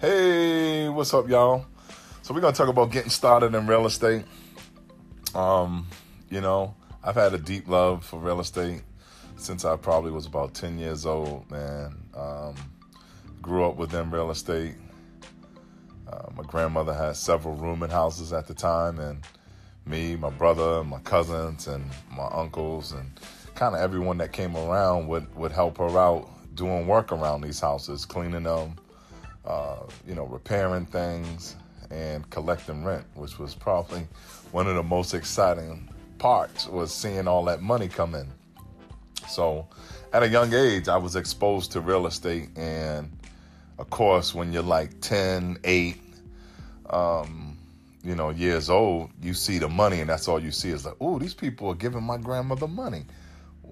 Hey, what's up, y'all? So we're gonna talk about getting started in real estate. Um, you know, I've had a deep love for real estate since I probably was about 10 years old, man. Um, grew up within real estate. Uh, my grandmother had several rooming houses at the time, and me, my brother, my cousins, and my uncles, and kind of everyone that came around would, would help her out doing work around these houses, cleaning them, uh, you know, repairing things, and collecting rent, which was probably one of the most exciting parts was seeing all that money come in. So at a young age, I was exposed to real estate. And of course, when you're like 10, 8, um, you know, years old, you see the money and that's all you see is like, oh, these people are giving my grandmother money.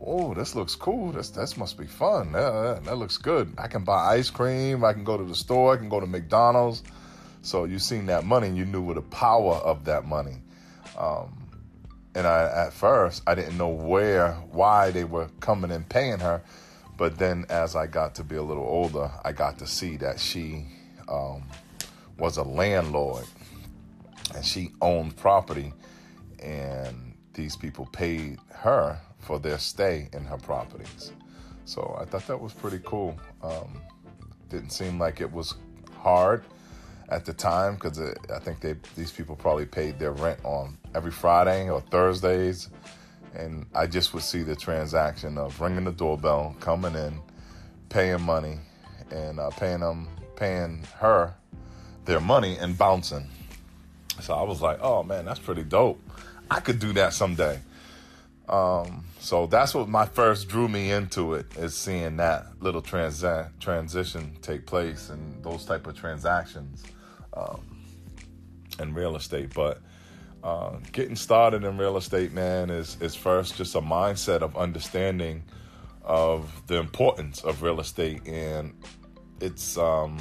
Oh, this looks cool. This this must be fun. That, that, that looks good. I can buy ice cream. I can go to the store. I can go to McDonald's. So you seen that money and you knew what the power of that money. Um, and I, at first, I didn't know where, why they were coming and paying her. But then as I got to be a little older, I got to see that she um, was a landlord and she owned property. And these people paid her for their stay in her properties. So I thought that was pretty cool. Um, didn't seem like it was hard at the time because I think they these people probably paid their rent on every Friday or Thursdays, and I just would see the transaction of ringing the doorbell, coming in, paying money, and uh, paying them, paying her their money and bouncing. So I was like, oh man, that's pretty dope. I could do that someday. Um, so that's what my first drew me into it is seeing that little transa- transition take place and those type of transactions um, in real estate. But uh, getting started in real estate, man, is is first just a mindset of understanding of the importance of real estate and it's um,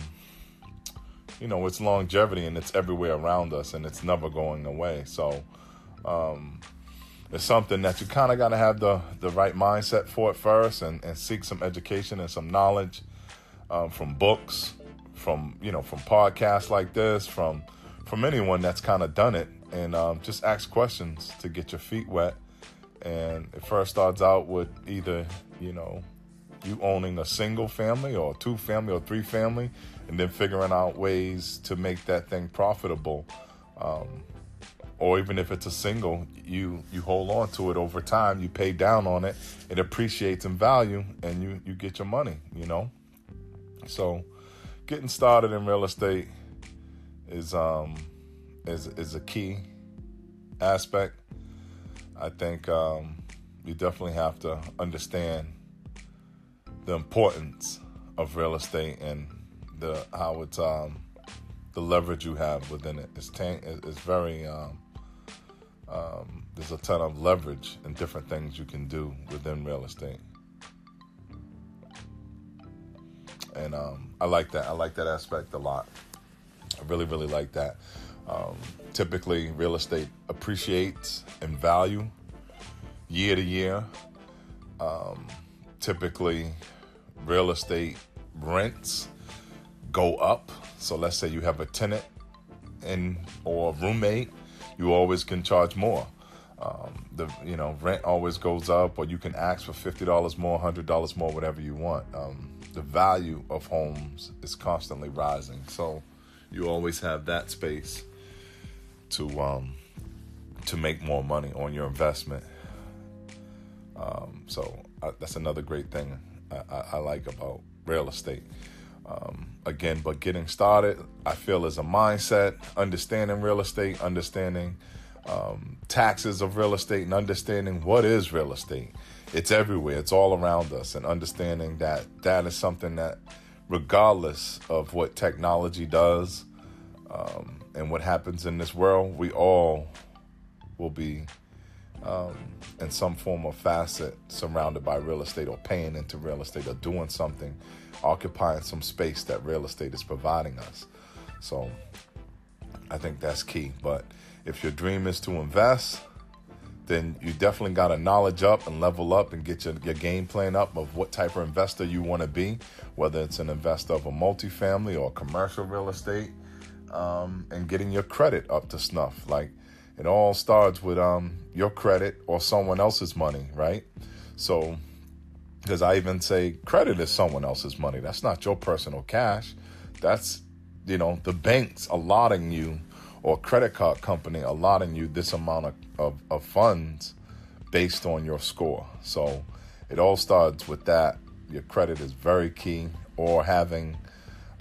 you know it's longevity and it's everywhere around us and it's never going away. So um, it's something that you kind of got to have the the right mindset for it first and, and seek some education and some knowledge um, from books from you know from podcasts like this, from from anyone that's kind of done it, and um, just ask questions to get your feet wet. And it first starts out with either you know you owning a single family or two family or three family, and then figuring out ways to make that thing profitable. Um, or even if it's a single, you you hold on to it over time. You pay down on it, it appreciates in value, and you you get your money. You know, so getting started in real estate is um is is a key aspect. I think um, you definitely have to understand the importance of real estate and the how it's um, the leverage you have within it. It's tan- it's very um, um, there's a ton of leverage and different things you can do within real estate. and um, I like that. I like that aspect a lot. I really, really like that. Um, typically, real estate appreciates in value year to year. Um, typically, real estate rents go up. So let's say you have a tenant and or roommate, you always can charge more. Um, the you know rent always goes up, or you can ask for fifty dollars more, hundred dollars more, whatever you want. Um, the value of homes is constantly rising. So you always have that space to um, to make more money on your investment. Um, so uh, that's another great thing I, I, I like about real estate. Um, again, but getting started, I feel is a mindset, understanding real estate, understanding um, taxes of real estate, and understanding what is real estate. It's everywhere. It's all around us, and understanding that that is something that, regardless of what technology does um, and what happens in this world, we all will be um, in some form or facet surrounded by real estate or paying into real estate or doing something, occupying some space that real estate is providing us. So I think that's key. But if your dream is to invest, then you definitely got to knowledge up and level up and get your, your game plan up of what type of investor you want to be, whether it's an investor of a multifamily or commercial real estate, um, and getting your credit up to snuff. Like it all starts with um, your credit or someone else's money, right? So, because I even say credit is someone else's money. That's not your personal cash. That's, you know, the banks allotting you or credit card company allotting you this amount of, of, of funds based on your score. So it all starts with that. Your credit is very key, or having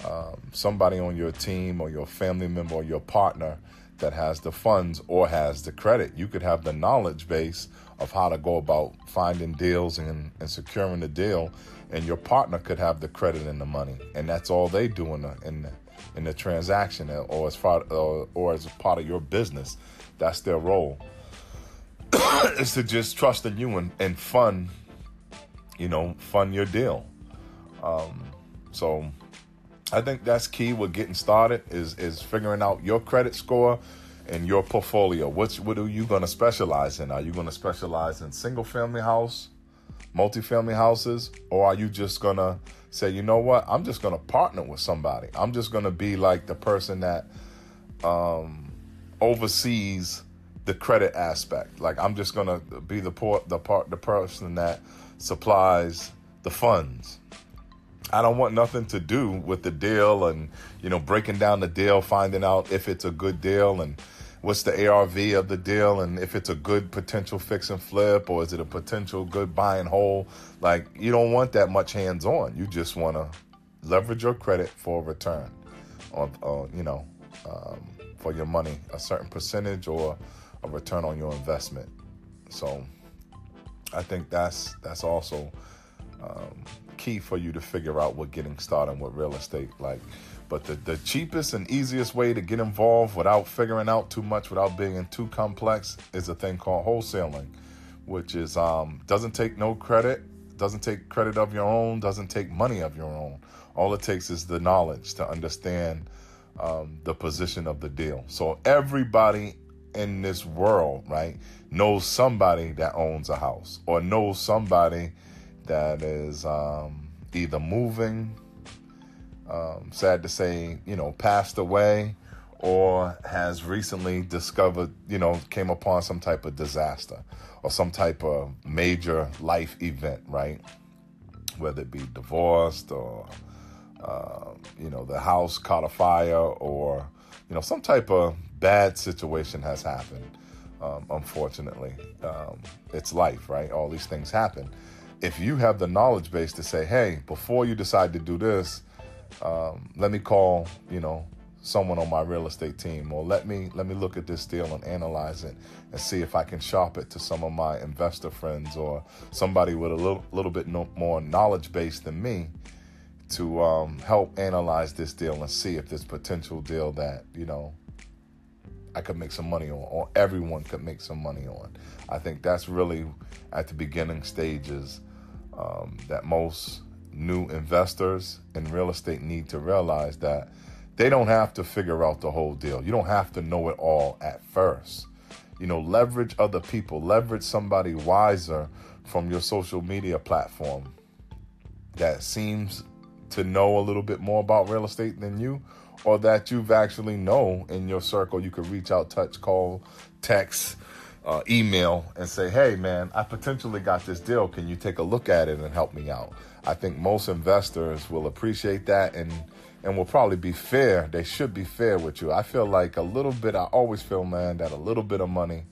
um, somebody on your team or your family member or your partner that has the funds or has the credit. You could have the knowledge base of how to go about finding deals and, and securing the deal, and your partner could have the credit and the money, and that's all they do in the, in the, in the transaction or as far or, or as part of your business. That's their role. is to just trust in you and, and fund, you know, fund your deal. Um, so I think that's key with getting started is is figuring out your credit score and your portfolio. What's what are you going to specialize in? Are you going to specialize in single family house, multifamily houses, or are you just going to say, you know what? I'm just going to partner with somebody. I'm just going to be like the person that um, oversees the credit aspect. Like I'm just going to be the port, the part, the person that supplies the funds. I don't want nothing to do with the deal and you know breaking down the deal, finding out if it's a good deal and what's the ARV of the deal and if it's a good potential fix and flip or is it a potential good buy and hold. Like you don't want that much hands on. You just want to leverage your credit for a return on, uh, you know, um, for your money, a certain percentage or a return on your investment. So I think that's that's also um, key for you to figure out what getting started with real estate like but the, the cheapest and easiest way to get involved without figuring out too much, without being too complex, is a thing called wholesaling, which is um, doesn't take no credit, doesn't take credit of your own, doesn't take money of your own. All it takes is the knowledge to understand um, the position of the deal. So everybody in this world, right, knows somebody that owns a house or knows somebody that is um, either moving um, sad to say, you know, passed away or has recently discovered, you know, came upon some type of disaster or some type of major life event, right? Whether it be divorced or, uh, you know, the house caught a fire or, you know, some type of bad situation has happened. Um, unfortunately, um, it's life, right? All these things happen. If you have the knowledge base to say, hey, before you decide to do this, um, let me call, you know, someone on my real estate team, or let me let me look at this deal and analyze it and see if I can shop it to some of my investor friends or somebody with a little little bit no, more knowledge base than me to um, help analyze this deal and see if this potential deal that you know I could make some money on, or everyone could make some money on. I think that's really at the beginning stages um, that most new investors in real estate need to realize that they don't have to figure out the whole deal. You don't have to know it all at first. You know, leverage other people, leverage somebody wiser from your social media platform that seems to know a little bit more about real estate than you, or that you've actually know in your circle. You could reach out, touch, call, text, uh, email, and say, "Hey, man, I potentially got this deal. Can you take a look at it and help me out?" I think most investors will appreciate that and and will probably be fair. They should be fair with you. I feel like a little bit. I always feel, man, that a little bit of money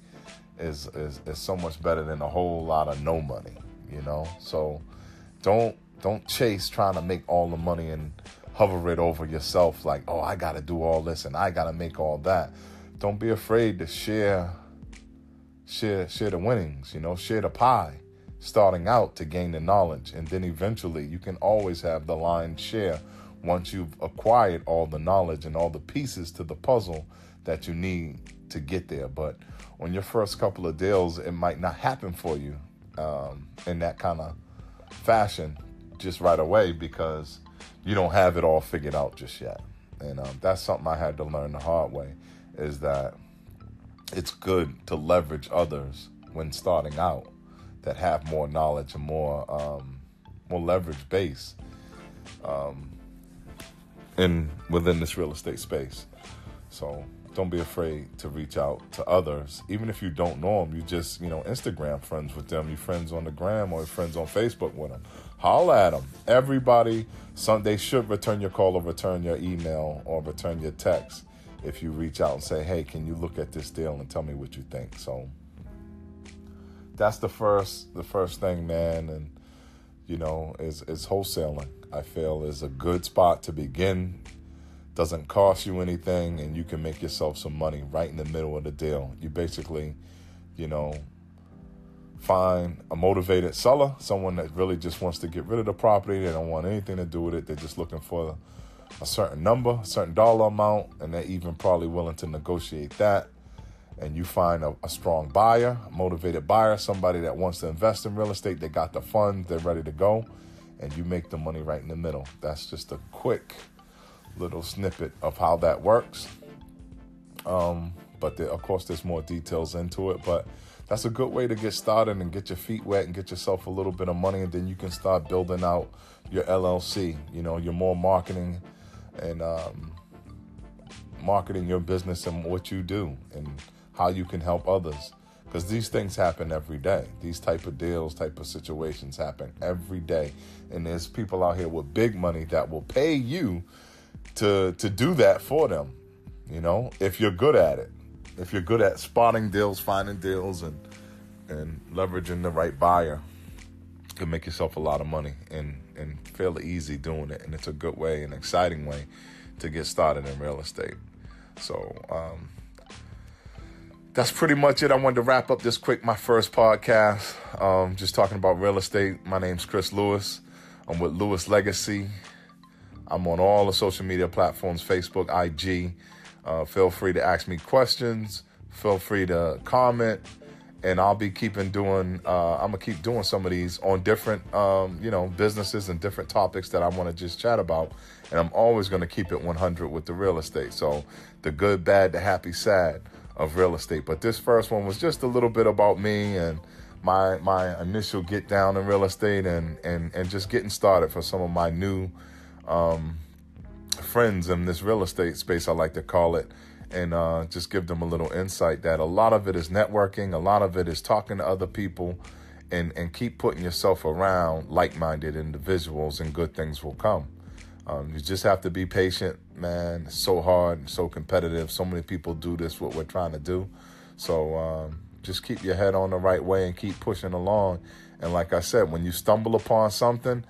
is is is so much better than a whole lot of no money. You know, so don't don't chase trying to make all the money and hover it over yourself like, oh, I got to do all this and I got to make all that. Don't be afraid to share share share the winnings. You know, share the pie starting out to gain the knowledge. And then eventually you can always have the lion's share once you've acquired all the knowledge and all the pieces to the puzzle that you need to get there. But on your first couple of deals, it might not happen for you um, in that kind of fashion just right away because you don't have it all figured out just yet. And um, that's something I had to learn the hard way is that it's good to leverage others when starting out that have more knowledge and more um, more leverage base um, in within this real estate space. So don't be afraid to reach out to others, even if you don't know them. You just you know Instagram friends with them. You friends on the gram or friends on Facebook with them. Holla at them. Everybody, some they should return your call or return your email or return your text if you reach out and say, "Hey, can you look at this deal and tell me what you think?" So that's the first the first thing, man, and you know, is is wholesaling. I feel is a good spot to begin. Doesn't cost you anything, and you can make yourself some money right in the middle of the deal. You basically, you know, find a motivated seller, someone that really just wants to get rid of the property. They don't want anything to do with it. They're just looking for a certain number, a certain dollar amount, and they're even probably willing to negotiate that and you find a, a, strong buyer, a motivated buyer, somebody that wants to invest in real estate, they got the funds, they're ready to go, and you make the money right in the middle. That's just a quick little snippet of how that works. Um, but there, of course, there's more details into it, but that's a good way to get started and get your feet wet and get yourself a little bit of money, and then you can start building out your LLC. You know, your more marketing and um, marketing your business and what you do and how you can help others. Because these things happen every day. These type of deals type of situations happen every day. And there's people out here with big money that will pay you to to do that for them you know if you're good at it. If you're good at spotting deals finding deals and and leveraging the right buyer you can make yourself a lot of money. And and fairly easy doing it and it's a good way an exciting way to get started in real estate so um, that's pretty much it. I wanted to wrap up this quick, my first podcast. Um, just talking about real estate. My name's Chris Lewis. I'm with Lewis Legacy. I'm on all the social media platforms Facebook, IG. Uh, feel free to ask me questions. Feel free to comment. And I'll be keeping doing, uh, I'm to keep doing some of these on different, um, you know, businesses and different topics that I want to just chat about. And I'm always to keep it 100 with the real estate. So the good, bad, the happy, sad of real estate. But this first one was just a little bit about me and my my initial get down in real estate and and and just getting started for some of my new um, friends in this real estate space. I like to call it. And uh, just give them a little insight that a lot of it is networking, a lot of it is talking to other people, and and keep putting yourself around like-minded individuals, and good things will come. Um, you just have to be patient, man. It's so hard, so competitive. So many people do this, what we're trying to do. So um, just keep your head on the right way and keep pushing along. And like I said, when you stumble upon something,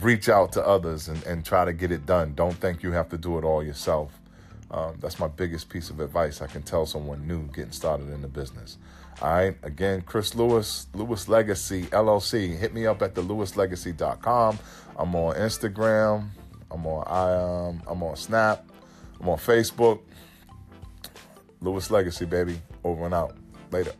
reach out to others and, and try to get it done. Don't think you have to do it all yourself. Um, that's my biggest piece of advice I can tell someone new getting started in the business. All right. Again, Chris Lewis, Lewis Legacy LLC. Hit me up at the lewislegacy.com. I'm on Instagram. I'm on I um I'm on Snap. I'm on Facebook. Lewis Legacy, baby. Over and out. Later.